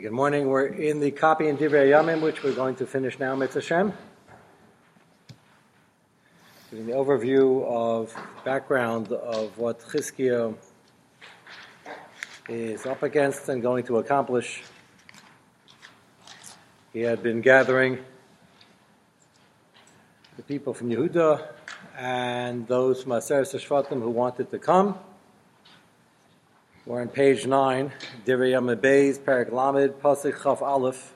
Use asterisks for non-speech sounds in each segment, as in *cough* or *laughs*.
Good morning. We're in the copy in Divrei Yamim, which we're going to finish now, Mitzvah Shem. Giving the overview of background of what Chizkiah is up against and going to accomplish. He had been gathering the people from Yehuda and those from Aseret Shvatim who wanted to come. We're on page 9, Divrei Yamim Beis, Parak Lamed, Pasik Chaf Aleph.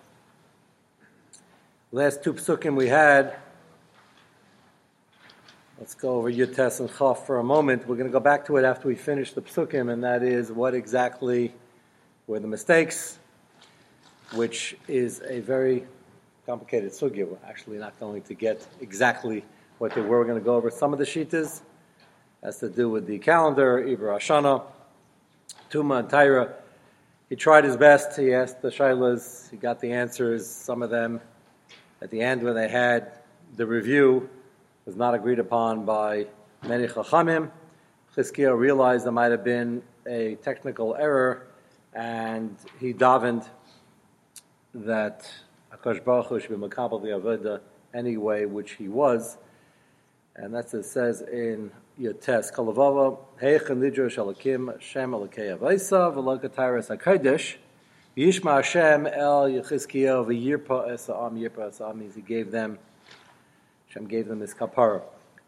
Last two psukim we had. Let's go over Yutes and Chaf for a moment. We're going to go back to it after we finish the psukim, and that is what exactly were the mistakes, which is a very complicated sugya. We're actually not going to get exactly what they were. We're going to go over some of the shitas. Has to do with the calendar, Ibra Ashana, Tuma and Tyra. He tried his best. He asked the shaylas. He got the answers. Some of them, at the end, when they had the review, was not agreed upon by many chachamim. Chizkiah realized there might have been a technical error, and he davened that Akash Baruch Hu should be makabel the avodah anyway, which he was, and that's it says in Yotes Kalavava, Heichen Lidro Shalakim Shem Alakei Avaisa Velokatyrus Hakodesh Yishma Hashem El Yechizkiel V'Yirpa Esa'am Yirpa Esa'am means he gave them Hashem gave them his kapara.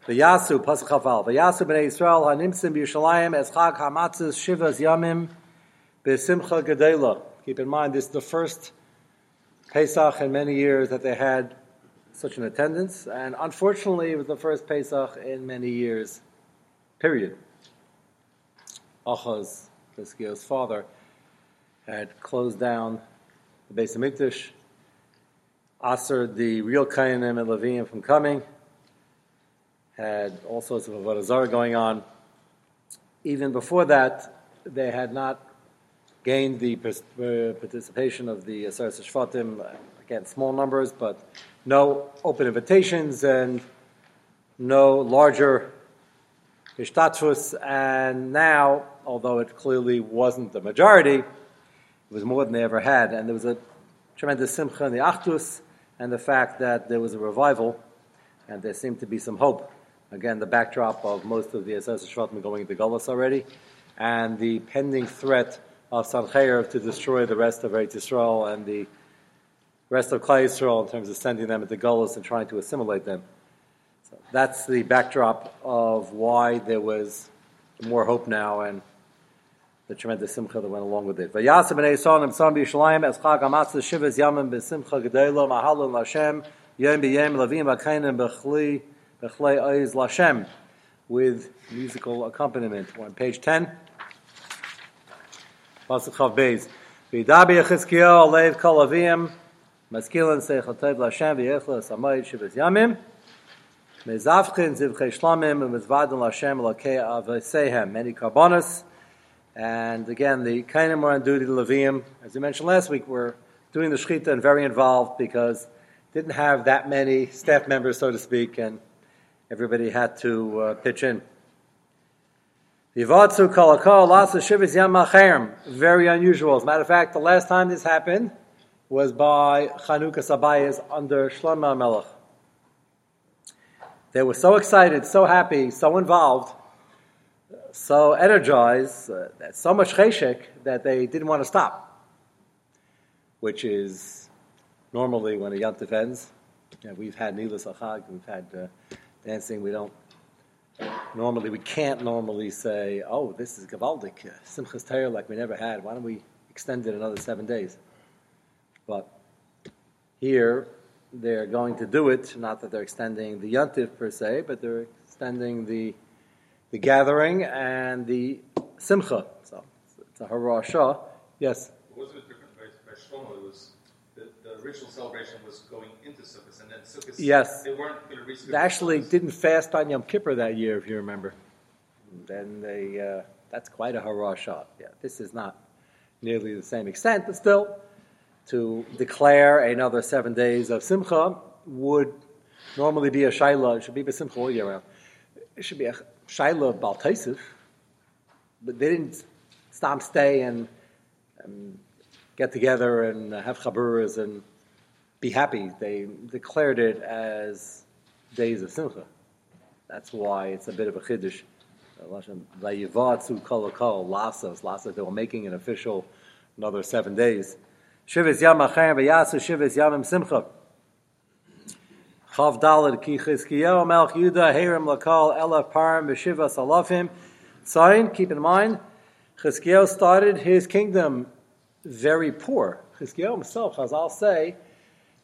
V'Yasu Pasach Haval V'Yasu Bnei Yisrael Hanimsim B'Yushalayim Es Chag Hamatzis Shivas Yamim B'Simcha Gedela. Keep in mind this is the first Pesach in many years that they had such an attendance, and unfortunately, it was the first Pesach in many years Period. Achaz, Chizkiah's father, had closed down the Beis Hamikdash, answered the real Kainim and Levium from coming, had all sorts of Avodah Zarah going on. Even before that, they had not gained the uh, participation of the Aseret Shvatim, again, small numbers, but no open invitations and no larger Ishtatfus, and now, although it clearly wasn't the majority, it was more than they ever had, and there was a tremendous simcha in the Achtus, and the fact that there was a revival, and there seemed to be some hope. Again, the backdrop of most of the Asas Shvatim going into Gullus already, and the pending threat of Sancheir to destroy the rest of Eretz Yisrael and the rest of Klal Yisrael in terms of sending them into Gullus and trying to assimilate them. So that's the backdrop of why there was more hope now and the tremendous simcha that went along with it. Vayasa b'nei Yisrael nimtzam b'Yishalayim es chag amatzah shivas yamim b'simcha gedelo mahalon l'Hashem yom b'yem levim b'kainim b'chli b'chlei oiz with musical accompaniment. On page 10. Pasuk Chav Beis. Yechizkiel alev kol avim maskilin v'yechla samayit shivas yamim Mezavchin zivchei shlamim and mezvadin Lashem lakei avasehem. Many karbonis. And again, the kainim were on duty to Levium. As we mentioned last week, we're doing the shechita and very involved because didn't have that many staff members, so to speak, and everybody had to uh, pitch in. Yivatsu kalakal lasa shivis yam Very unusual. As a matter of fact, the last time this happened was by Chanukah Sabayas under Shlomo Melech. They were so excited, so happy, so involved, so energized, uh, so much cheshek that they didn't want to stop. Which is normally when a yontif ends. We've had nilas achag, we've had uh, dancing. We don't normally we can't normally say, "Oh, this is gavaldik uh, simchas Torah like we never had." Why don't we extend it another seven days? But here they're going to do it. Not that they're extending the yontif per se, but they're extending the the gathering and the simcha. So it's a harasha. Yes. Was it different by, by Shlomo? It was the, the original celebration was going into Sukkot, and then Sukkot. Yes. They weren't going to reach. They actually didn't fast on Yom Kippur that year, if you remember. Then they. Uh, that's quite a harasha. Yeah, this is not nearly the same extent, but still to declare another seven days of Simcha would normally be a Shaila. It should be a Simcha all year round. It should be a Shaila of Baltaisif. But they didn't stop, stay, and, and get together and have chaburas and be happy. They declared it as days of simcha. That's why it's a bit of a chiddush. They were making an official another seven days. Shivas yam achayim v'yasu shivas yamim simcha. Chav dalad ki chizkiyahu melch Yuda herim lakal elaf parim v'shivas alafim. Sign, keep in mind, Chizkiyahu started his kingdom very poor. Chizkiyahu himself, as I'll say,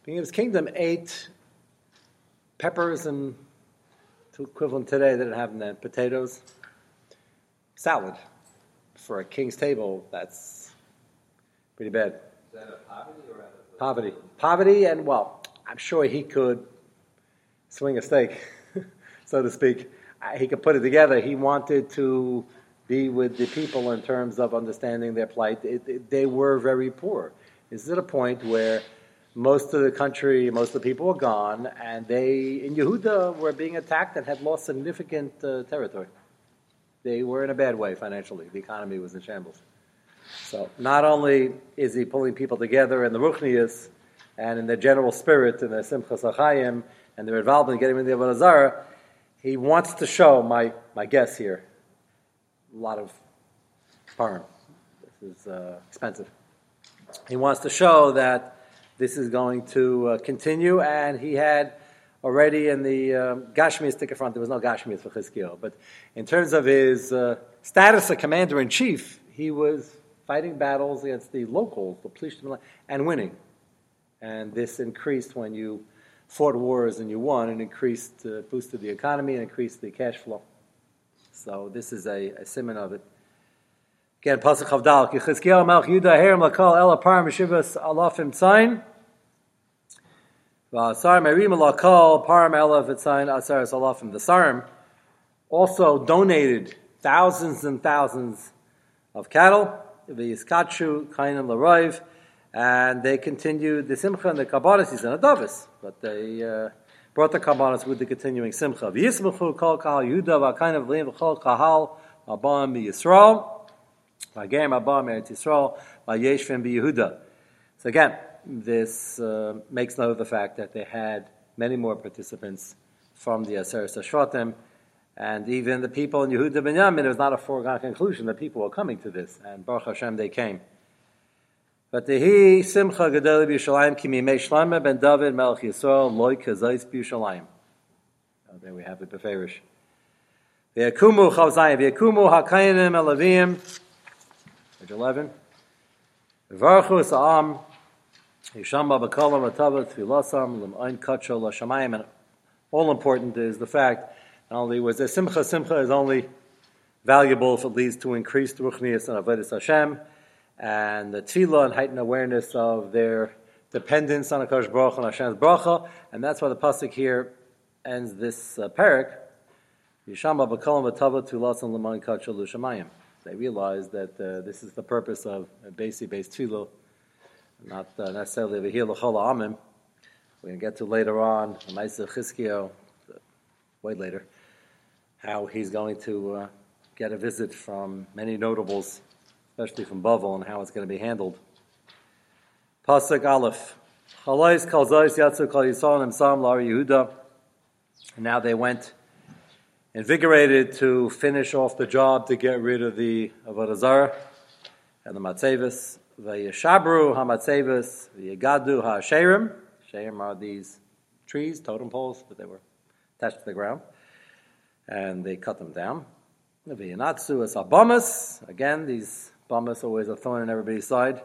being in his kingdom, ate peppers and to equivalent today that it have in that potatoes, salad for a king's table. That's pretty bad. Poverty Poverty, and well, I'm sure he could swing a stake, *laughs* so to speak. Uh, He could put it together. He wanted to be with the people in terms of understanding their plight. It, it, they were very poor. Is at a point where most of the country, most of the people were gone, and they in Yehuda were being attacked and had lost significant uh, territory. They were in a bad way financially. The economy was in shambles. So not only is he pulling people together in the Ruchnias and in their general spirit and their Simchas Achayim and their involvement in getting in the Avodah he wants to show my my guess here. A lot of farm. This is uh, expensive. He wants to show that this is going to uh, continue, and he had already in the um, Gashmi sticker front, there was no Gashmi for Chizkiyahu, but in terms of his uh, status of commander in chief, he was fighting battles against the locals, the police, and winning. And this increased when you fought wars and you won, and increased, uh, boosted the economy and increased the cash flow. So this is a, a simon of it. Again, Pasuk Chavdal, Chizkiyahu Melch Yuda Herem Lakal Ela Param Meshivas Alafim Tzayin. V'asar Merim Lakal Param Ela V'Tzayin Asaras Alafim. The Sarim also donated thousands and thousands of cattle. V'Yiskachu Kainim Laroiv. And they continued the Simcha and the Kabbalah season of Davis. But they uh, brought the Kabbalahs with the continuing Simcha. V'Yismachu Kol Kahal Yuda V'Kainav Lim V'Chol Kahal Abam Yisrael. V'Agam Abam Eretz Yisrael V'Yeshvim B'Yehuda. So again, this uh, makes note of the fact that they had many more participants from the Aseret Shvatim, and even the people in Yehuda ben Yamin, it was not a foregone conclusion that people were coming to this, and Baruch Hashem, they came. But the he simcha gadol b'Yushalayim ki mimei Shlomo ben David melech Yisrael loy kazayis b'Yushalayim. Oh, there we have the beferish. V'yakumu chavzayim v'yakumu hakayinim elavim. Page eleven. V'varchu sa'am yishamba b'kolam v'tavat tfilasam l'm'ayin kacho l'shamayim. And all important is the fact only was there simcha, simcha is only valuable if it leads to increased ruchnias and avodas Hashem and the tefillah and heightened awareness of their dependence on Akash Baruch and Hashem's bracha, and that's why the pasuk here ends this uh, parak. They realize that uh, this is the purpose of a basic based tefillah, not uh, necessarily the l'chol amim. We're going to get to later on, the Maisa Chizkiyo, way later, how he's going to uh, get a visit from many notables especially from Bavel, and how it's going to be handled. Pasuk Aleph. And now they went invigorated to finish off the job to get rid of the Avodah Zarah and the Matzevis. Vayeshabru ha-Matzevis, v'yegadu ha-Sherim. Sherim are these trees, totem poles, but they were attached to the ground. And they cut them down. Abamas. Again, these Bamas always a thorn in everybody's side.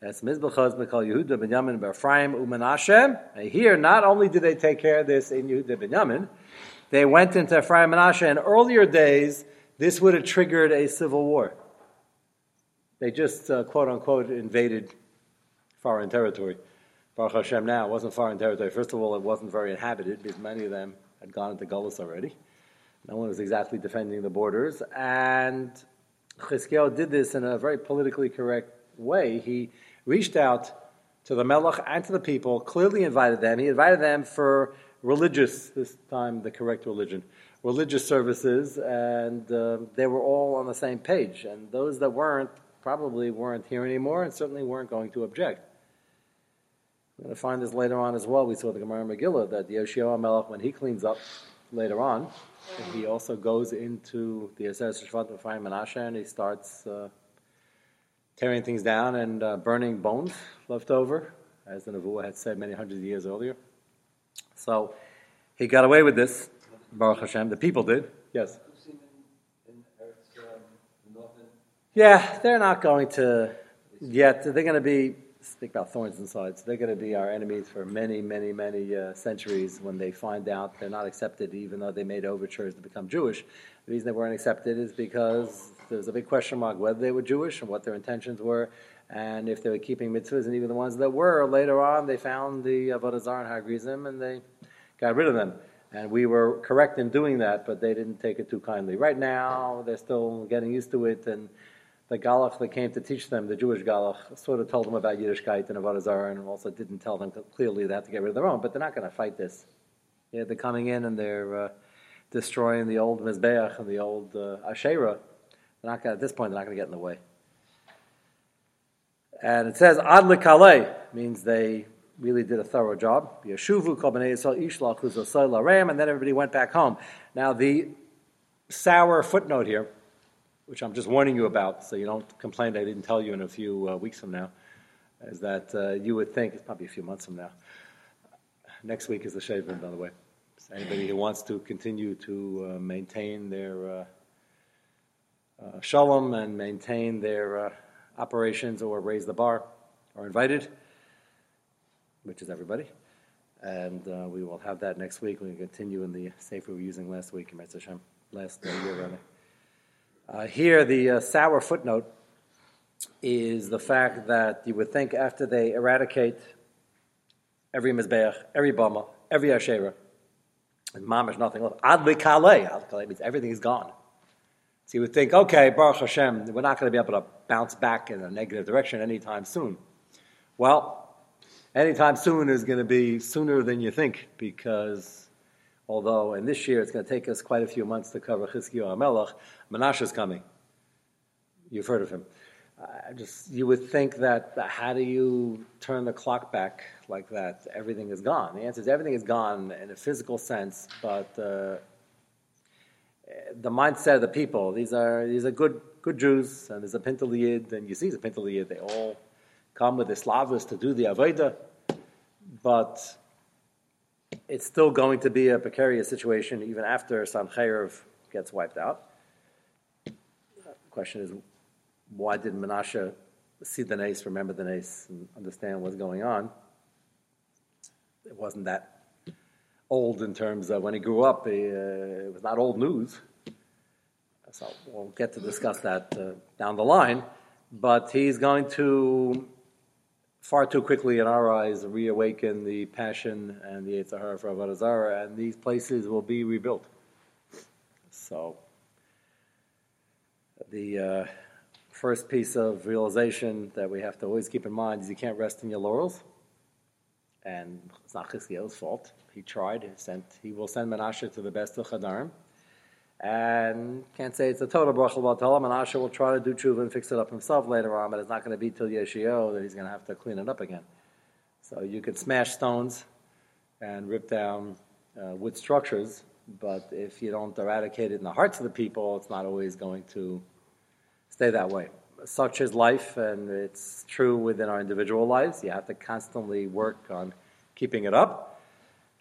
That's Mizbachaz Bekal Yehuda Ben Yamin Ephraim Umenashe. And here, not only did they take care of this in Yehuda Ben Yamin, they went into Ephraim Menashe. In earlier days, this would have triggered a civil war. They just, uh, quote unquote, invaded foreign territory. Baruch Hashem now, it wasn't foreign territory. First of all, it wasn't very inhabited because many of them had gone into Gullus already. No one was exactly defending the borders. And Chizkiyahu did this in a very politically correct way. He reached out to the Melech and to the people, clearly invited them. He invited them for religious, this time the correct religion, religious services, and uh, they were all on the same page. And those that weren't probably weren't here anymore and certainly weren't going to object. We're going to find this later on as well. We saw the Gemara Megillah that the Yoshio Melech, when he cleans up later on, he also goes into the Aseret Shvat Mefayim Menashe and he starts uh, tearing things down and uh, burning bones left over, as the Nevuah had said many hundreds of years earlier. So he got away with this, Baruch Hashem. The people did. Yes. Yeah, they're not going to yet. They're going to be, speak about thorns and sides, they're going to be our enemies for many, many, many uh, centuries when they find out they're not accepted, even though they made overtures to become Jewish. The reason they weren't accepted is because there's a big question mark whether they were Jewish and what their intentions were, and if they were keeping mitzvahs, and even the ones that were, later on they found the Avodah Zarah and Hagrizim and they got rid of them. And we were correct in doing that, but they didn't take it too kindly. Right now, they're still getting used to it, and the Galach that came to teach them, the Jewish Galach, sort of told them about Yiddishkeit and Avodah Zarah, and also didn't tell them clearly they have to get rid of their own, but they're not going to fight this. Yeah, they're coming in and they're uh, destroying the old Mizbeach and the old uh, Asherah. They're not gonna, at this point, they're not going to get in the way. And it says, Ad Kaleh means they really did a thorough job. Yeshuvu ishlach and then everybody went back home. Now the sour footnote here, which I'm just warning you about, so you don't complain that I didn't tell you in a few uh, weeks from now, is that uh, you would think it's probably a few months from now. Next week is the Shavuot, by the way. So anybody who wants to continue to uh, maintain their uh, uh, shalom and maintain their uh, operations or raise the bar are invited which is everybody. And we will have that next week. We can continue in the safe we were using last week in Hashem, last year rather. Uh, here, the uh, sour footnote is the fact that you would think after they eradicate every mizbeach, every bama, every asherah, and mamish nothing left. Adli kalei, adli kalei means everything is gone. So you would think, okay, Baruch Hashem, we're not going to be able to bounce back in a negative direction anytime soon. Well, anytime soon is going to be sooner than you think because although and this year it's going to take us quite a few months to cover Chizkiyahu HaMelech, Menashe is coming. You've heard of him. I just you would think that how do you turn the clock back like that? Everything is gone. The answer is everything is gone in a physical sense, but uh, the mindset of the people. These are these are good good Jews, and there's a Pintel Yid, and you see the Pintel Yid. They all come with the Slavas to do the Avodah, but it's still going to be a precarious situation even after Sancheirov gets wiped out. The question is, why did Menashe see the nace, remember the nace, and understand what's going on? It wasn't that old in terms of when he grew up, he, uh, it was not old news. So we'll get to discuss that uh, down the line. But he's going to far too quickly in our eyes reawaken the passion and the Yitzhahara for Avodah Zarah, and these places will be rebuilt. So, the uh, first piece of realization that we have to always keep in mind is you can't rest in your laurels, and it's not Chizkiyahu's fault. He tried. He sent. He will send Menashe to the best of Chadarim. And can't say it's a total bracha b'atola. Menashe will try to do tshuva and fix it up himself later on, but it's not going to be till Yeshio that he's going to have to clean it up again. So you could smash stones and rip down uh, wood structures, but if you don't eradicate it in the hearts of the people, it's not always going to stay that way. Such is life, and it's true within our individual lives. You have to constantly work on keeping it up.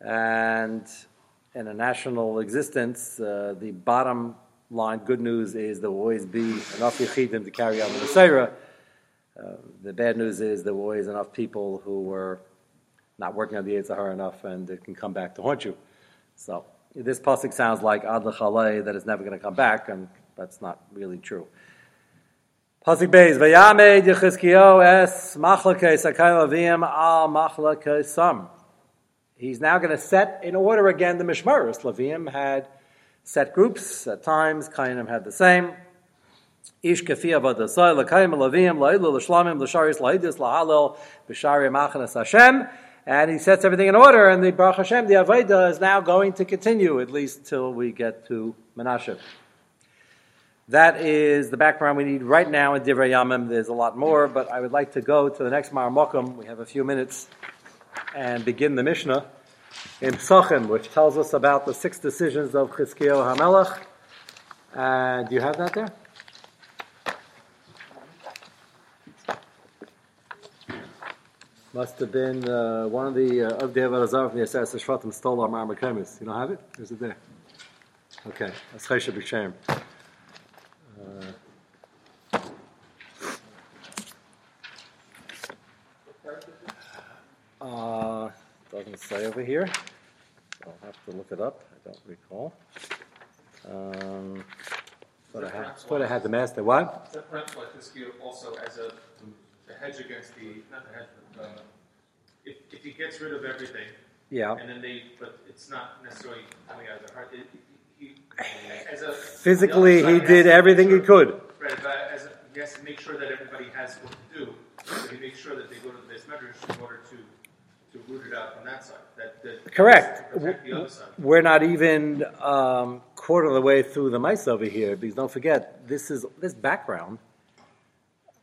And in a national existence, uh, the bottom line good news is there will always be enough Yechidim to carry on the Messiah. Uh, the bad news is there will always enough people who were not working on the Yitzhahar enough and it can come back to haunt you. So this pasuk sounds like Ad Lechalei that it's never going to come back, and that's not really true. Pasuk Beis Vayamed Yechizkiyo es Machlekei Sakayim Avim al Machlekei Sam. He's now going to set in order again the Mishmaris. Levium had set groups at times, Kainim had the same. Ish kafia vadasai l'kayim levium la'ilu l'shlamim l'sharis la'idis la'halil b'shari machanas Hashem. And he sets everything in order, and the Baruch Hashem, the Aveda, is now going to continue, at least till we get to Menashe. That is the background we need right now in Divrei Yamim. There's a lot more, but I would like to go to the next Maramokum. We have a few minutes and begin the Mishnah in Psachim, which tells us about the six decisions of Chizkiyahu HaMelech. And do you have that there? Must have been uh, one of the uh, of the Avarazar from the Asas Shvatim stole our Marmar. You don't have it? Is it there? Okay, that's Chesha B'Shem. Uh, doesn't say over here. I'll have to look it up. I don't recall. Um, thought, I had, thought I had the master. What? That perhaps like this also as a, a hedge against the, not the hedge, but, uh, if, if he gets rid of everything, Yeah. and then they, but it's not necessarily coming out of their heart, it, he, a. Physically, he did everything he could. Right, but as a, he has to make sure that everybody has what to do, so he makes sure that they go to the base measures in order to, to out from that side, that, that. Correct. To protect the other side. We're not even um, quarter of the way through the mice over here because don't forget this is this background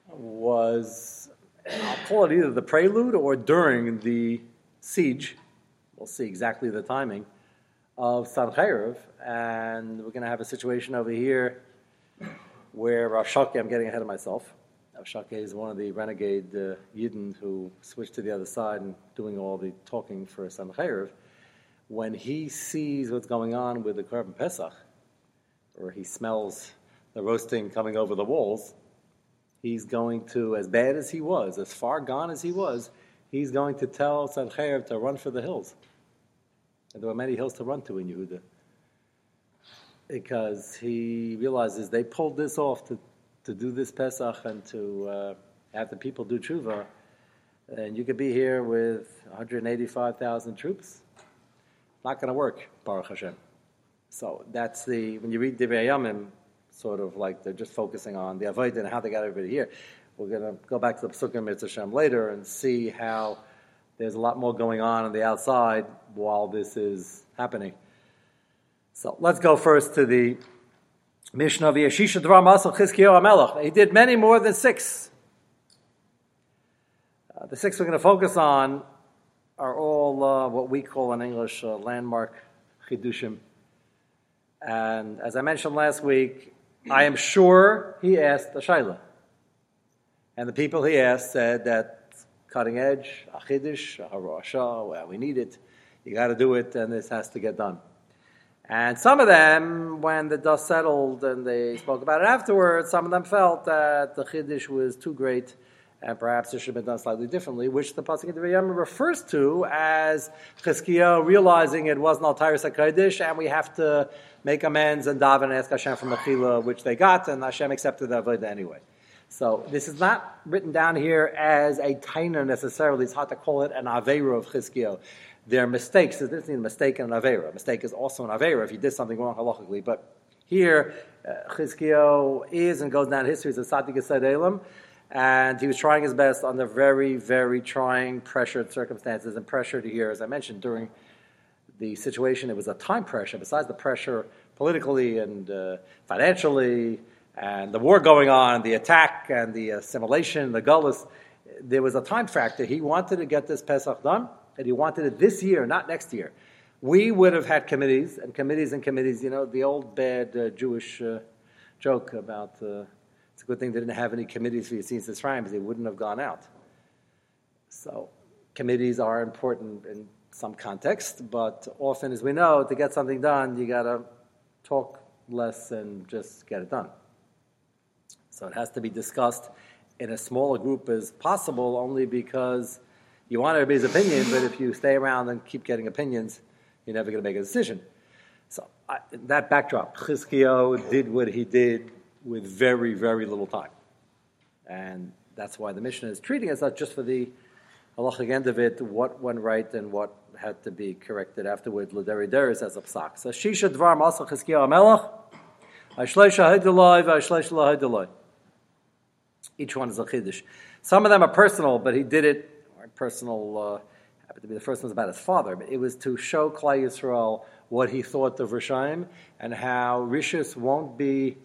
was I'll call it either the prelude or during the siege. We'll see exactly the timing of Sancheriv, and we're going to have a situation over here where Rashake, I'm getting ahead of myself. Rashake is one of the renegade uh, Yidden who switched to the other side and doing all the talking for Sancheriv. When he sees what's going on with the Korban Pesach, or he smells the roasting coming over the walls, he's going to, as bad as he was, as far gone as he was, he's going to tell Sancheriv to run for the hills. And there were many hills to run to in Yehuda because he realizes they pulled this off to, to do this Pesach and to uh, have the people do tshuva, and you could be here with 185,000 troops. Not going to work, Baruch Hashem. So that's the when you read Divrei Yamim, sort of like they're just focusing on the avodah and how they got everybody here. We're going to go back to the Psukim Mitzvah later and see how there's a lot more going on on the outside while this is happening. So let's go first to the Mishnah of Yeshisha Dvar Masal Chizkiyahu HaMelech. He did many more than six. Uh, the six we're going to focus on are all uh, what we call in English uh, landmark chidushim. And as I mentioned last week, I am sure he asked the shaila. And the people he asked said that cutting edge, a chiddush, a harasha, well, we need it. You got to do it, and this has to get done. And some of them, when the dust settled and they spoke about it afterwards, some of them felt that the chiddush was too great and perhaps it should have been done slightly differently, which the Pasuk Yom refers to as Chizkiah realizing it wasn't Al Tyrus HaKadosh and we have to make amends and daven and ask Hashem for Mechila, which they got, and Hashem accepted the Avodah anyway. So this is not written down here as a taina necessarily. It's hard to call it an Aveira of Chizkiah. There are mistakes. There's difference between a mistake and an Aveira. A mistake is also an Aveira if you did something wrong halachically. But here, uh, is and goes down history as a Sadiq Elam, and he was trying his best under very, very trying, pressured circumstances and pressured here, as I mentioned, during the situation. It was a time pressure, besides the pressure politically and uh, financially, and the war going on, the attack and the assimilation, the gullus. There was a time factor. He wanted to get this Pesach done, and he wanted it this year, not next year. We would have had committees and committees and committees. You know, the old bad uh, Jewish uh, joke about uh, it's a good thing they didn't have any committees for Yasin Sisraim because they wouldn't have gone out. So, committees are important in some context, but often, as we know, to get something done, you got to talk less and just get it done. So, it has to be discussed in a small a group as possible, only because you want everybody's opinion, but if you stay around and keep getting opinions, you're never going to make a decision. So, I, that backdrop, Chizkiyo did what he did with very, very little time. And that's why the mission is treating us not just for the halachic end of it, what went right and what had to be corrected afterwards. Laderi Deris as a psak. So Shisha Dvar Masal Chizkiyahu Melech, Ashleisha Hiddeloi, Ashleisha Hiddeloi. Each one is a chiddush. Some of them are personal, but he did it, personal, uh, happened to be the first one was about his father, but it was to show Klai Yisrael what he thought of Rishaim and how Rishis won't be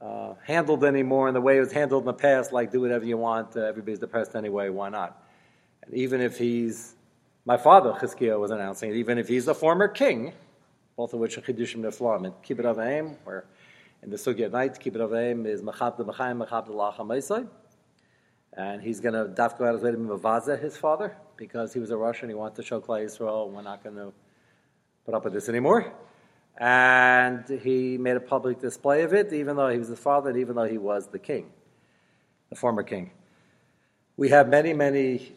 uh, handled anymore in the way it was handled in the past, like do whatever you want, uh, everybody's depressed anyway, why not? And even if he's, my father, Chizkiah, was announcing it, even if he's a former king, both of which are Chidushim Neflam, and Kibbut Avaim, where in the at night, Kibbut Avaim is Machab the Machayim, Machab the Lacham and he's going to dafko out his way to Mavaza, his father, because he was a Russian, he wanted to show Klai Yisrael, we're not going to put up with this anymore and he made a public display of it, even though he was the father and even though he was the king, the former king. We have many, many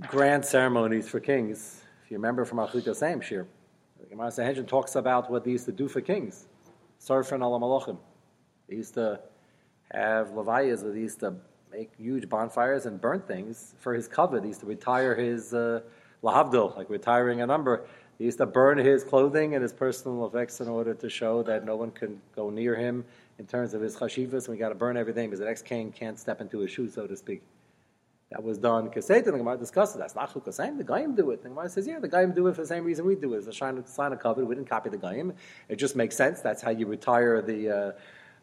grand ceremonies for kings. If you remember from Achlik Same Shir, the Gemara Sanhedrin talks about what they used to do for kings. Sarfan al Malachim. They used to have levayas where they used to make huge bonfires and burn things for his cover. They used to retire his uh, lahavdil, like retiring a number. He used to burn his clothing and his personal effects in order to show that no one can go near him in terms of his chashivas. We got to burn everything because the next king can't step into his shoes, so to speak. That was done. Kaseta, the Gemara discussed it. That's not Chukasayim. The Gaim do it. The Gemara says, yeah, the Gaim do it for the same reason we do it. It's a sign, sign of covenant. We didn't copy the Gaim. It just makes sense. That's how you retire the, uh,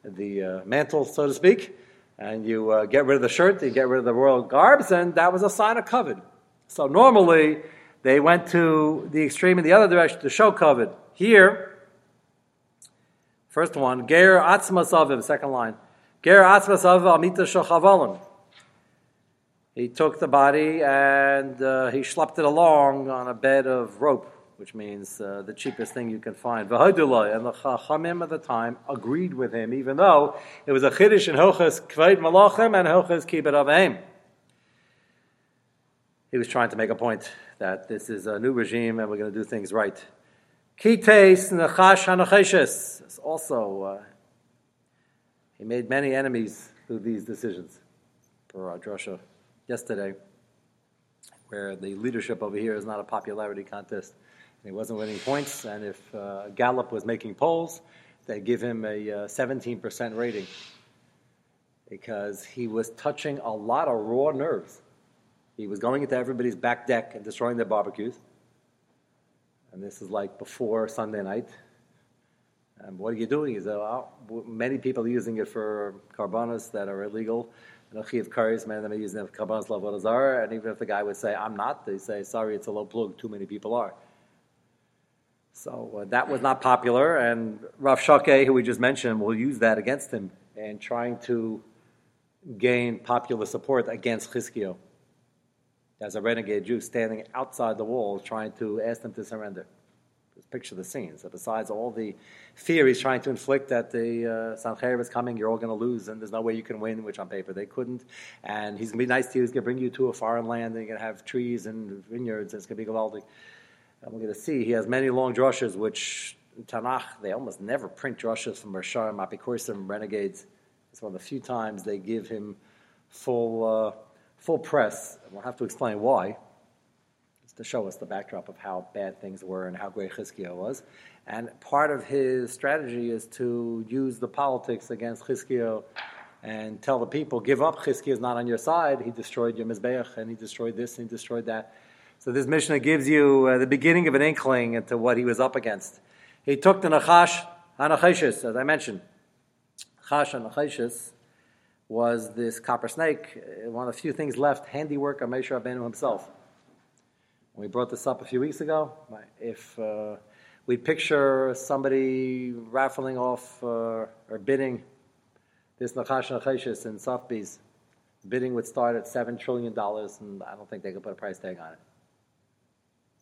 the uh, mantle, so to speak. And you uh, get rid of the shirt, you get rid of the royal garbs, and that was a sign of covenant. So normally, they went to the extreme in the other direction to show covet. Here, first one, Ger Atzmasavim, second line. Ger Atzmasavim Amita Shachavalim. He took the body and uh, he schlepped it along on a bed of rope, which means uh, the cheapest thing you can find. And the Chachamim at the time agreed with him, even though it was a Chiddush in Hilchas Kveit Malachim and Hilchas Kibbut Avim. He was trying to make a point that this is a new regime and we're going to do things right. Kites Nachash Hanacheshes. Also, uh, he made many enemies through these decisions. For our yesterday, where the leadership over here is not a popularity contest. He wasn't winning points, and if uh, Gallup was making polls, they'd give him a uh, 17% rating because he was touching a lot of raw nerves. He was going into everybody's back deck and destroying their barbecues. And this is like before Sunday night. And what are you doing? Is uh, many people are using it for carbonas that are illegal. And Karis, many of them are using it for carbonas lavodazar. And even if the guy would say, I'm not, they say, sorry, it's a low plug, too many people are. So uh, that was not popular, and Rav Shake, who we just mentioned, will use that against him and trying to gain popular support against Chizkiyo as a renegade Jew standing outside the walls trying to ask them to surrender. Just picture the scene. So besides all the fear he's trying to inflict that the uh, Sancheir is coming, you're all going to lose, and there's no way you can win, which on paper they couldn't. And he's going to be nice to you. He's going to bring you to a foreign land, and you're going to have trees and vineyards, and it's going to be Gavaldi. And we're going to see he has many long drushes, which Tanakh, they almost never print drushes from Rashar, Mapikursim, renegades. It's one of the few times they give him full... Uh, full press, and we'll have to explain why, just to show us the backdrop of how bad things were and how great Chizkiah was. And part of his strategy is to use the politics against Chizkiah and tell the people, give up, Chizkiah is not on your side. He destroyed your Mizbeach, and he destroyed this, and he destroyed that. So this Mishnah gives you uh, the beginning of an inkling into what he was up against. He took the Nachash, Hanacheshis, as I mentioned. Chash Hanacheshis was this copper snake, uh, one of the few things left, handiwork of Moshe Rabbeinu himself. We brought this up a few weeks ago. If uh, we picture somebody raffling off uh, or bidding this Nachash Nachashis in Sotheby's, bidding would start at $7 trillion, and I don't think they could put a price tag on it.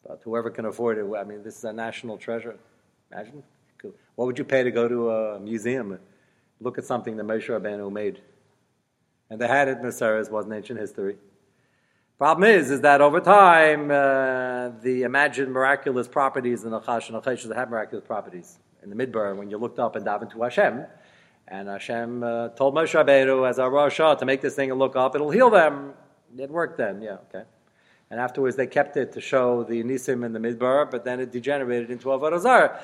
But whoever can afford it, I mean, this is a national treasure. Imagine. What would you pay to go to a museum, look at something that Moshe Rabbeinu made? And they had it in the Seres, was ancient history. Problem is, is that over time, uh, the imagined miraculous properties in Achash and Achash have miraculous properties. In the Midbar, when you looked up and davened to Hashem, and Hashem uh, told Moshe Rabbeinu as a Rosh to make this thing and look up, it'll heal them. It worked then, yeah, okay. And afterwards, they kept it to show the Nisim in the Midbar, but then it degenerated into Avodah Zarah.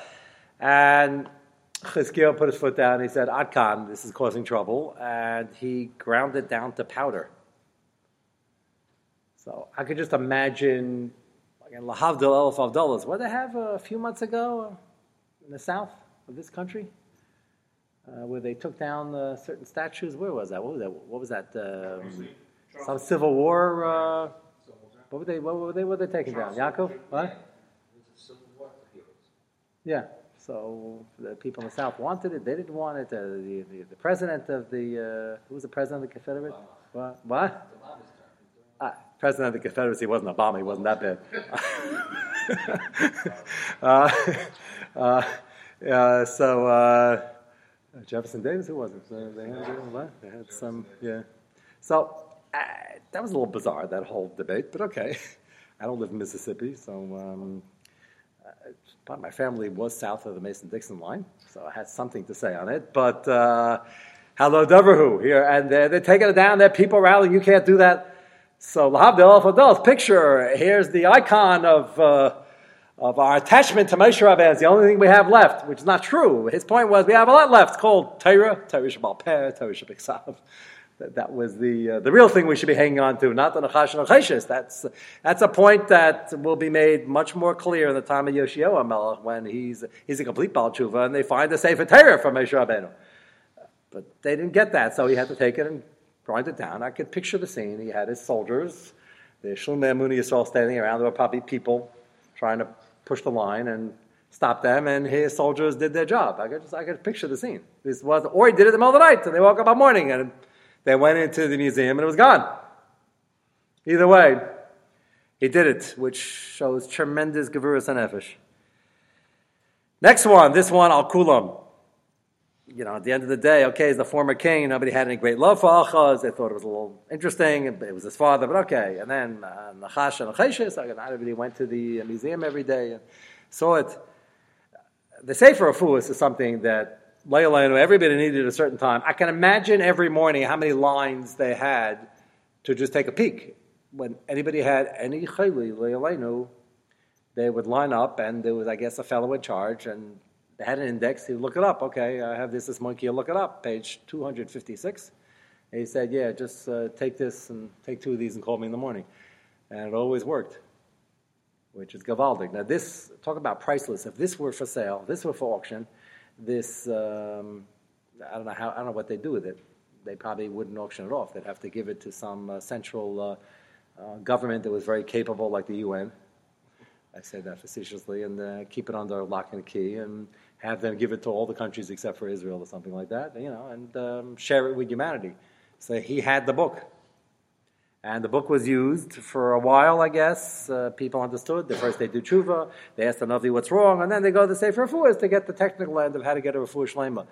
And Chizkiel put his foot down. He said, Adkan, this is causing trouble. And he ground it down to powder. So I could just imagine, again, Lahavdil Elf Avdullas, what they have a few months ago in the south of this country? uh, where they took down uh, certain statues. Where was that? What was that? What was that? Um, some Civil War. Uh, Civil War. What were they? What were they? What were they taking down? Yaakov? What? It was a civil war heroes. Yeah. So the people in the South wanted it. They didn't want it. Uh, the, the the president of the uh, who was the president of the Confederate? What? What? Term. Uh, president of the Confederacy wasn't Obama. He wasn't that bad. *laughs* uh, uh, uh, so uh, Jefferson Davis, who was it? So they had, what? They had some, yeah. So that was a little bizarre that whole debate, but okay. *laughs* I don't live in Mississippi, so um, uh, my family was south of the Mason-Dixon line, so I had something to say on it. But uh, hello, Doverhu here, and they're, they're taking it down. There people rallying. You can't do that. So Lahavdil Fadil's picture. Here's the icon of uh, of our attachment to Moshe Rabbeinu. It's the only thing we have left, which is not true. His point was we have a lot left called Torah, Torah Shabbal Peh, Torah Shabbat that, that was the uh, the real thing we should be hanging on to, not the Nachash and. That's that's a point that will be made much more clear in the time of Yoshio Melech when he's he's a complete Baal Tshuva and they find a Sefer Torah from Moshe Rabbeinu. But they didn't get that, so he had to take it and grind it down. I could picture the scene. He had his soldiers, the Shlumei Muni Yisrael standing around. There were probably people trying to push the line and stop them, and his soldiers did their job. I could just I could picture the scene. This was, or he did it in the middle of the night, and they woke up in the morning and they went into the museum and it was gone. Either way, he did it, which shows tremendous gevurus and efesh. Next one, this one, Al Kulam. You know, at the end of the day, okay, as the former king, nobody had any great love for Achaz. They thought it was a little interesting. It was his father, but okay. And then uh, Nachash and Nacheshis, not everybody went to the museum every day and saw it. The Sefer Refuas is something that Leilenu, everybody needed a certain time. I can imagine every morning how many lines they had to just take a peek. When anybody had any chayli, Leilenu, they would line up, and there was, I guess, a fellow in charge, and they had an index. He would look it up. Okay, I have this, this monkey. Look it up, page 256. And he said, yeah, just uh, take this and take two of these and call me in the morning. And it always worked, which is gavaldic. Now, this, talk about priceless. If this were for sale, this were for auction, this, um, I don't know how, I don't know what they do with it. They probably wouldn't auction it off. They'd have to give it to some uh, central uh, uh, government that was very capable, like the UN. I say that facetiously, and uh, keep it under lock and key, and have them give it to all the countries except for Israel or something like that, you know, and um, share it with humanity. So he had the book. And the book was used for a while, I guess. Uh, people understood. The first they do tshuva, they ask the Navi what's wrong, and then they go to Sefer Refuahs to get the technical end of how to get a Refuah Shlema.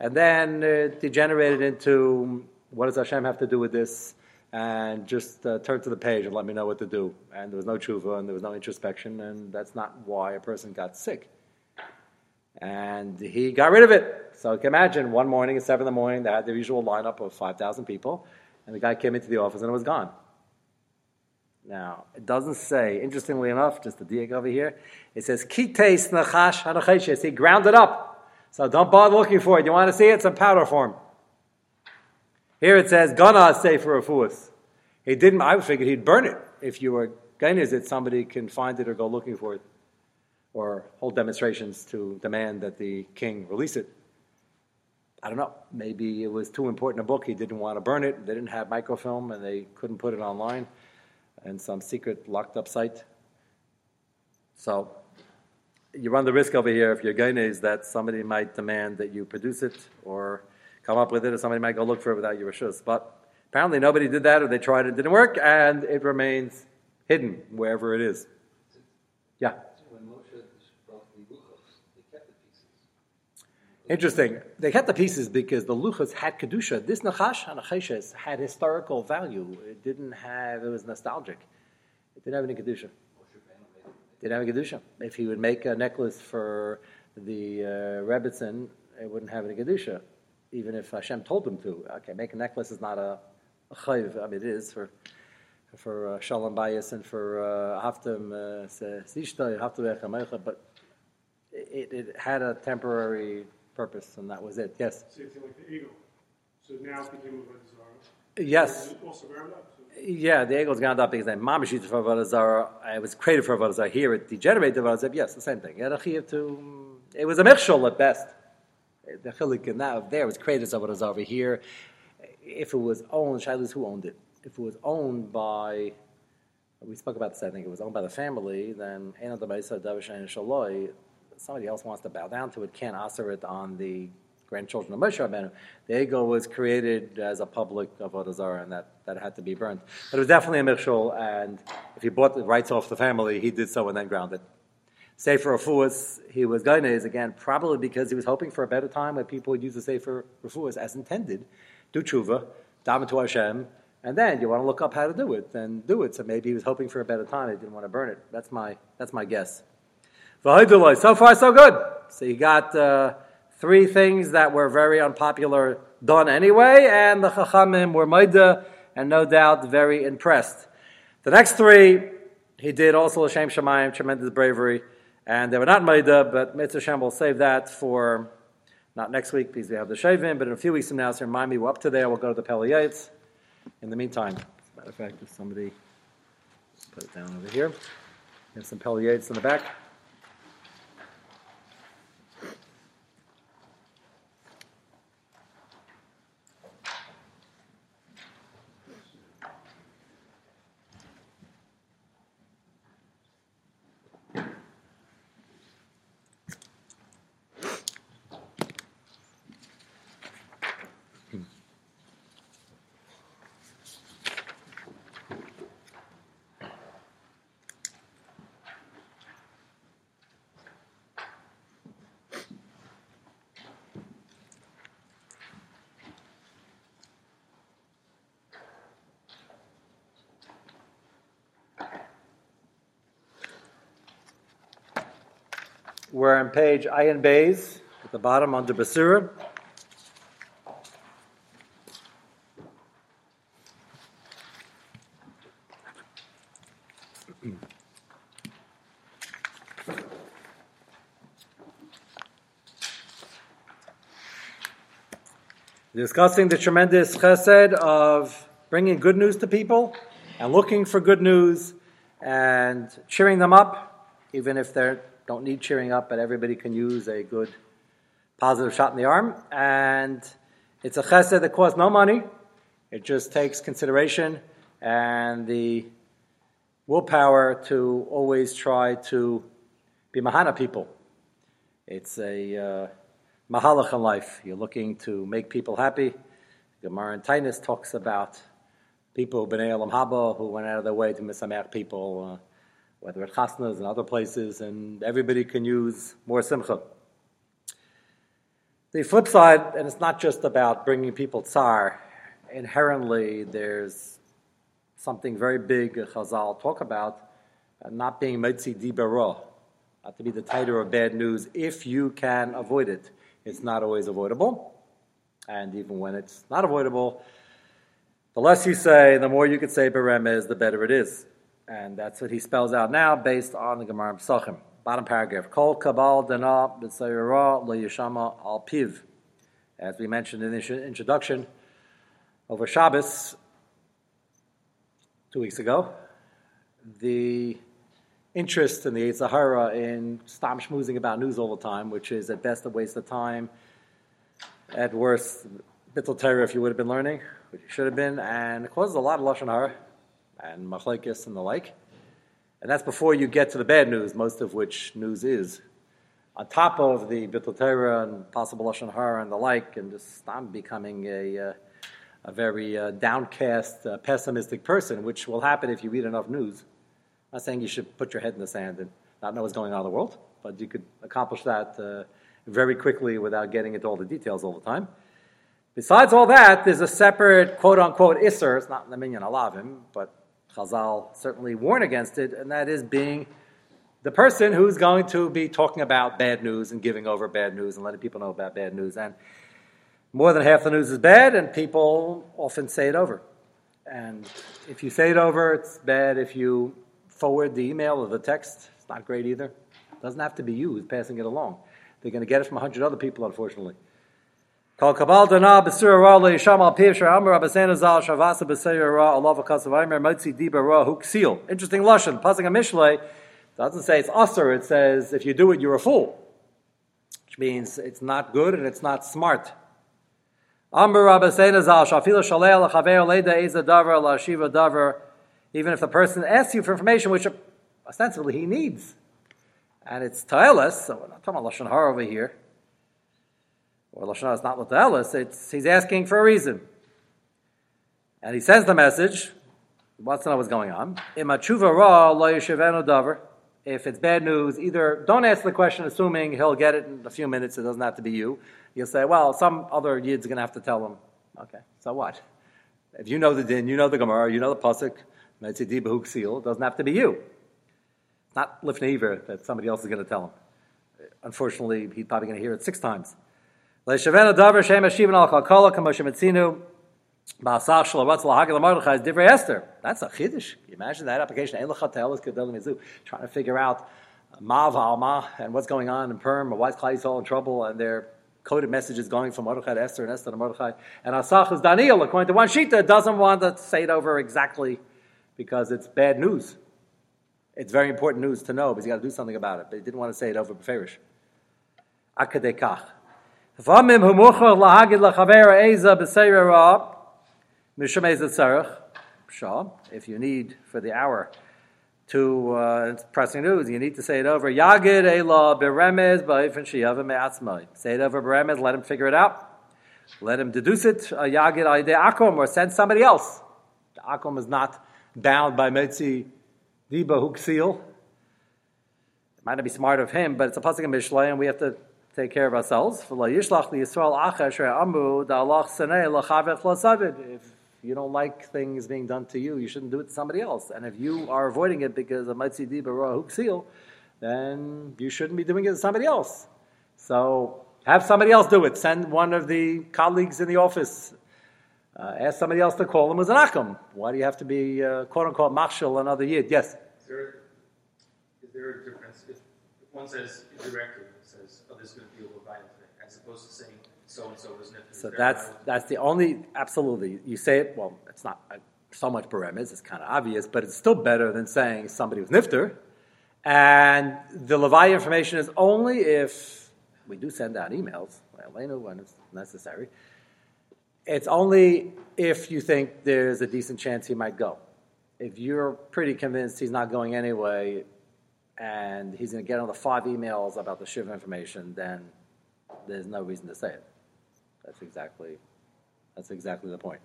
And then it degenerated into what does Hashem have to do with this? And just uh, turn to the page and let me know what to do. And there was no tshuva and there was no introspection, and that's not why a person got sick. And he got rid of it. So you can imagine one morning at 7 in the morning, they had the usual lineup of 5,000 people, and the guy came into the office and it was gone. Now, it doesn't say, interestingly enough, just the diak over here, it says, Kites nachash hanacheshes. He ground it up. So don't bother looking for it. You want to see it? It's in powder form. Here it says, Gana Sefer Refuas. He didn't, I figured he'd burn it. If you were going is it, somebody can find it or go looking for it or hold demonstrations to demand that the king release it. I don't know. Maybe it was too important a book. He didn't want to burn it. They didn't have microfilm and they couldn't put it online in some secret locked up site. So you run the risk over here if you're going is that somebody might demand that you produce it or come up with it, or somebody might go look for it without your rishus. But apparently nobody did that, or they tried it didn't work, and it remains hidden wherever it is. Yeah. When Moshe brought the luchos, they kept the pieces. Interesting. They kept the pieces because the luchas had kedusha. This nachash hanacheshes had historical value. It didn't have. It was nostalgic. It didn't have any kedusha. Didn't have kedusha. If he would make a necklace for the uh, Rebbitzin, it wouldn't have any kedusha, even if Hashem told him to. Okay, make a necklace is not a, chayv. I mean, it is for for uh, shalom bayis and for uh, haftam uh, sishta but it, it had a temporary purpose, and that was it. Yes. Same thing like the eagle. So now it became a Yes. Also ground up. So Yeah, the eagle's gone up because then mamashit for avodah zarah. It was created for avodah zarah. Here it degenerated avodah zarah. Yes, the same thing. You had a to. Mm, it was a michshol at best. The chilik in that there was created as is over here. If it was owned, Shilas, who owned it? If it was owned by, we spoke about this, I think it was owned by the family, then somebody else wants to bow down to it, can't answer it on the grandchildren of Moshe Rabbeinu. The ego was created as a public avodah zarah, and that, that had to be burnt. But it was definitely a mikshul, and if he bought the rights off the family, he did so and then ground it. Sefer Refuas, he was Gainez, again, probably because he was hoping for a better time where people would use the Sefer Refuas as intended, do tshuva, daven to Hashem, and then you want to look up how to do it, then do it. So maybe he was hoping for a better time, he didn't want to burn it. That's my, that's my guess. So far, so good. So you got uh, three things that were very unpopular done anyway, and the Chachamim were Maida, and no doubt very impressed. The next three, he did also Hashem Shemayim, tremendous bravery. And they were not Maida, but Mitzvah Shem will save that for not next week because we have the Shavim, but in a few weeks from now, so remind me, we're up to there, we'll go to the Pele In the meantime, as a matter of fact, if somebody put it down over here, there's some Pele in the back. We're on page Ayin Bays at the bottom under Basura. Discussing the tremendous chesed of bringing good news to people and looking for good news and cheering them up, even if they're don't need cheering up, but everybody can use a good positive shot in the arm. And it's a chesed that costs no money. It just takes consideration and the willpower to always try to be mahana people. It's a uh, mahalach in life. You're looking to make people happy. Gemara in Tainus talks about people, B'nai Olam Haba, who went out of their way to misamer people. Uh, whether at chasnas and other places, and everybody can use more simcha. The flip side, and it's not just about bringing people tsar, inherently there's something very big Chazal talk about, uh, not being metzi dibara, not to be the title of bad news if you can avoid it. It's not always avoidable, and even when it's not avoidable, the less you say, the more you could say beremez, the better it is. And that's what he spells out now based on the Gemara Pesachim. Bottom paragraph. Kol kabal dana b'tzayira yishama al piv. As we mentioned in the introduction, over Shabbos, two weeks ago, the interest in the Sahara in stop schmoozing about news all the time, which is at best a waste of time, at worst, bittul Torah if you would have been learning, which you should have been, and it causes a lot of lashon hara and machlekes and the like. And that's before you get to the bad news, most of which news is. On top of the Bittul Torah and possible Lashon Hara and the like, and just I'm becoming a, uh, a very uh, downcast, uh, pessimistic person, which will happen if you read enough news. I'm not saying you should put your head in the sand and not know what's going on in the world, but you could accomplish that uh, very quickly without getting into all the details all the time. Besides all that, there's a separate quote unquote Isser, it's not the minyan alavim, but Chazal certainly warn against it, and that is being the person who's going to be talking about bad news and giving over bad news and letting people know about bad news. And more than half the news is bad, and people often say it over. And if you say it over, it's bad. If you forward the email or the text, it's not great either. It doesn't have to be you who's passing it along. They're going to get it from a hundred other people, unfortunately. Kol kabal dana besura ra le yisham al piv shar amar abasena zal shavasa besura ra alav akasav aimer motzi diba ra huksil. Interesting lashon. Passing a mishlei doesn't say it's usher. It says if you do it, you're a fool. which means it's not good and it's not smart. Amber Rabbeinu Zal, Shafilu Shalei Lachaver Leda Eza Davar La Shiva Davar, even if the person asks you for information which ostensibly he needs, and it's Ta'elis, so we're not talking about Lashon Hara over here, or Lashon is not Ta'elis, it's he's asking for a reason. And he sends the message, wants to know what's going on. If it's bad news, either don't ask the question assuming he'll get it in a few minutes, it doesn't have to be you. You'll say, well, some other yid's going to have to tell him. Okay, so what? If you know the din, you know the Gemara, you know the Pasuk, it doesn't have to be you. It's not Lifnei iver that somebody else is going to tell him. Unfortunately, he's probably going to hear it six times. That's a chiddush. You imagine that application. Trying to figure out uh, mav alma and what's going on in Perm, or why is Klai all in trouble, and they're coded messages going from Mordechai to Esther and Esther to Mordechai. And Hasach is Daniel, according to one Shita, doesn't want to say it over exactly because it's bad news. It's very important news to know because you got to do something about it. But he didn't want to say it over Beferish. Akadekach. If you need for the hour to uh, pressing news. You need to say it over. Yagid Ela Beremez Ba'ifin Shiyava Me'atzmai. Say it over Beremez, let him figure it out. Let him deduce it. Uh, Yagid Aide Akom, or send somebody else. The Akom is not bound by Metzi Diba Huksil. It might not be smart of him, but it's a pasuk in Mishlei, and we have to take care of ourselves. If you don't like things being done to you, you shouldn't do it to somebody else. And if you are avoiding it because of Matzidi Huksil, then you shouldn't be doing it to somebody else. So have somebody else do it. Send one of the colleagues in the office. Uh, ask somebody else to call him as an akum. Why do you have to be uh, quote unquote machshel another yid? Yes. Is there, is there a difference if one says directly says, "Oh, this is going to deal with violence," as opposed to saying so and so was nifter. So that's that's the only absolutely. You say it. Well, it's not uh, so much baremis. It's kind of obvious, but it's still better than saying somebody was nifter. And the Levaya information is only if we do send out emails, Elena, when it's necessary. It's only if you think there's a decent chance he might go. If you're pretty convinced he's not going anyway, and he's going to get on the five emails about the Shiva information, then there's no reason to say it. That's exactly, that's exactly the point.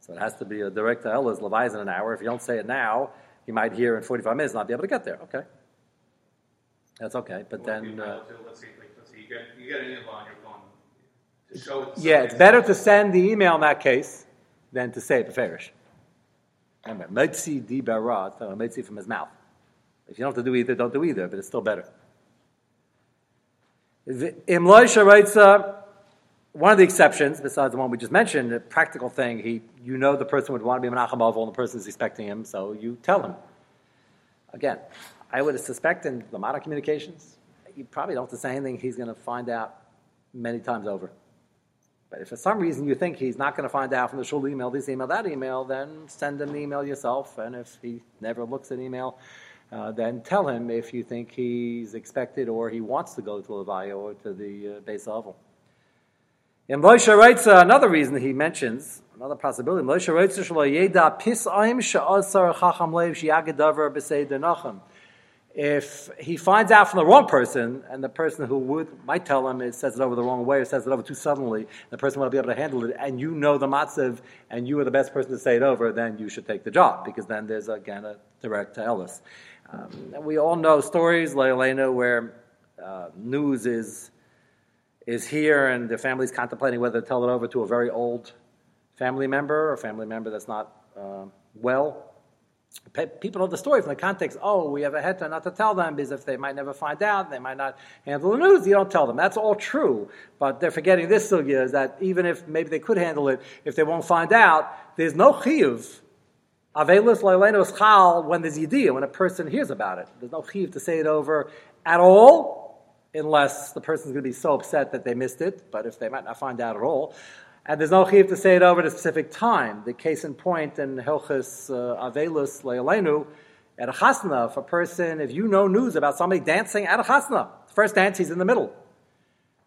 So it has to be a direct to Ella's Levi's in an hour. If you don't say it now, you might hear in 45 minutes and not be able to get there. Okay. That's okay. But Well, then. Uh, let's say, like, let's say you get, you get an email on your phone to show it to yeah, it's better to send the email in that case than to say it to Farish. Remember, Metzi di bara, so Metzi from his mouth. If you don't have to do either, don't do either, but it's still better. Im Loisha writes, uh, one of the exceptions, besides the one we just mentioned, a practical thing, he, you know the person would want to be Menachem Avol and the person is expecting him, so you tell him. Again, I would suspect in the modern communications, you probably don't have to say anything he's going to find out many times over. But if for some reason you think he's not going to find out from the shul email, this email, that email, then send him the email yourself. And if he never looks at email, uh, then tell him if you think he's expected or he wants to go to Levaya or to the uh, beis avel. And Moshe writes uh, another reason he mentions, another possibility. Moshe writes. If he finds out from the wrong person, and the person who would might tell him it says it over the wrong way or says it over too suddenly, the person not be able to handle it, and you know the matzav, and you are the best person to say it over, then you should take the job because then there's again a direct to Ellis. Um, and we all know stories, Leilena, where uh, news is is here and the family's contemplating whether to tell it over to a very old family member or family member that's not uh, well. Pe- People know the story from the context. Oh, we have a heter not to tell them because if they might never find out, they might not handle the news. You don't tell them. That's all true. But they're forgetting this sugya is that even if maybe they could handle it, if they won't find out, there's no chiyuv. Avelus loilenos chal when there's yidiyah, when a person hears about it. There's no chiyuv to say it over at all, unless the person's going to be so upset that they missed it, but if they might not find out at all. And there's no chiv to say it over at a specific time. The case in point in Hilchus uh, Avelus Leilenu, at a chasna, if a person, if you know news about somebody dancing at a chasna, first dance, he's in the middle.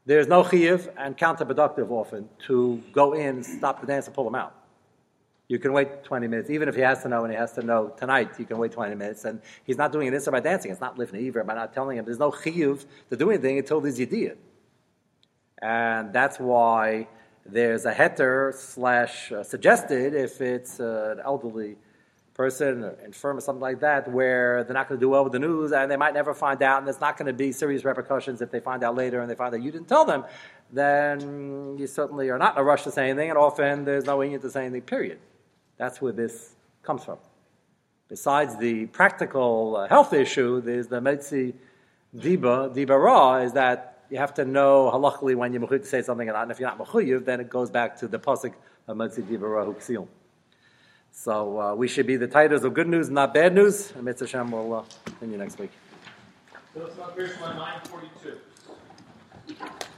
there's no chiyuv and counterproductive often to go in, stop the dance, and pull them out. You can wait 20 minutes, even if he has to know and he has to know tonight, you can wait 20 minutes. And he's not doing it by dancing. It's not living either by not telling him. There's no chiyuv to do anything until there's yediyah. And that's why there's a heter slash uh, suggested if it's uh, an elderly person or infirm or something like that, where they're not going to do well with the news and they might never find out, and there's not going to be serious repercussions if they find out later and they find out you didn't tell them, then you certainly are not in a rush to say anything, and often there's no need to say anything, period. That's where this comes from. Besides the practical uh, health issue, there's the Metzi Diba, Diba Ra, is that you have to know halachically when you're mechuyev to say something or not, and if you're not mechuyev, then it goes back to the pasuk of Metzi Diba Ra Huksil. So uh, we should be the titles of good news, not bad news. And Mitzvah Hashem will uh, continue next week. So let's go to verse 942.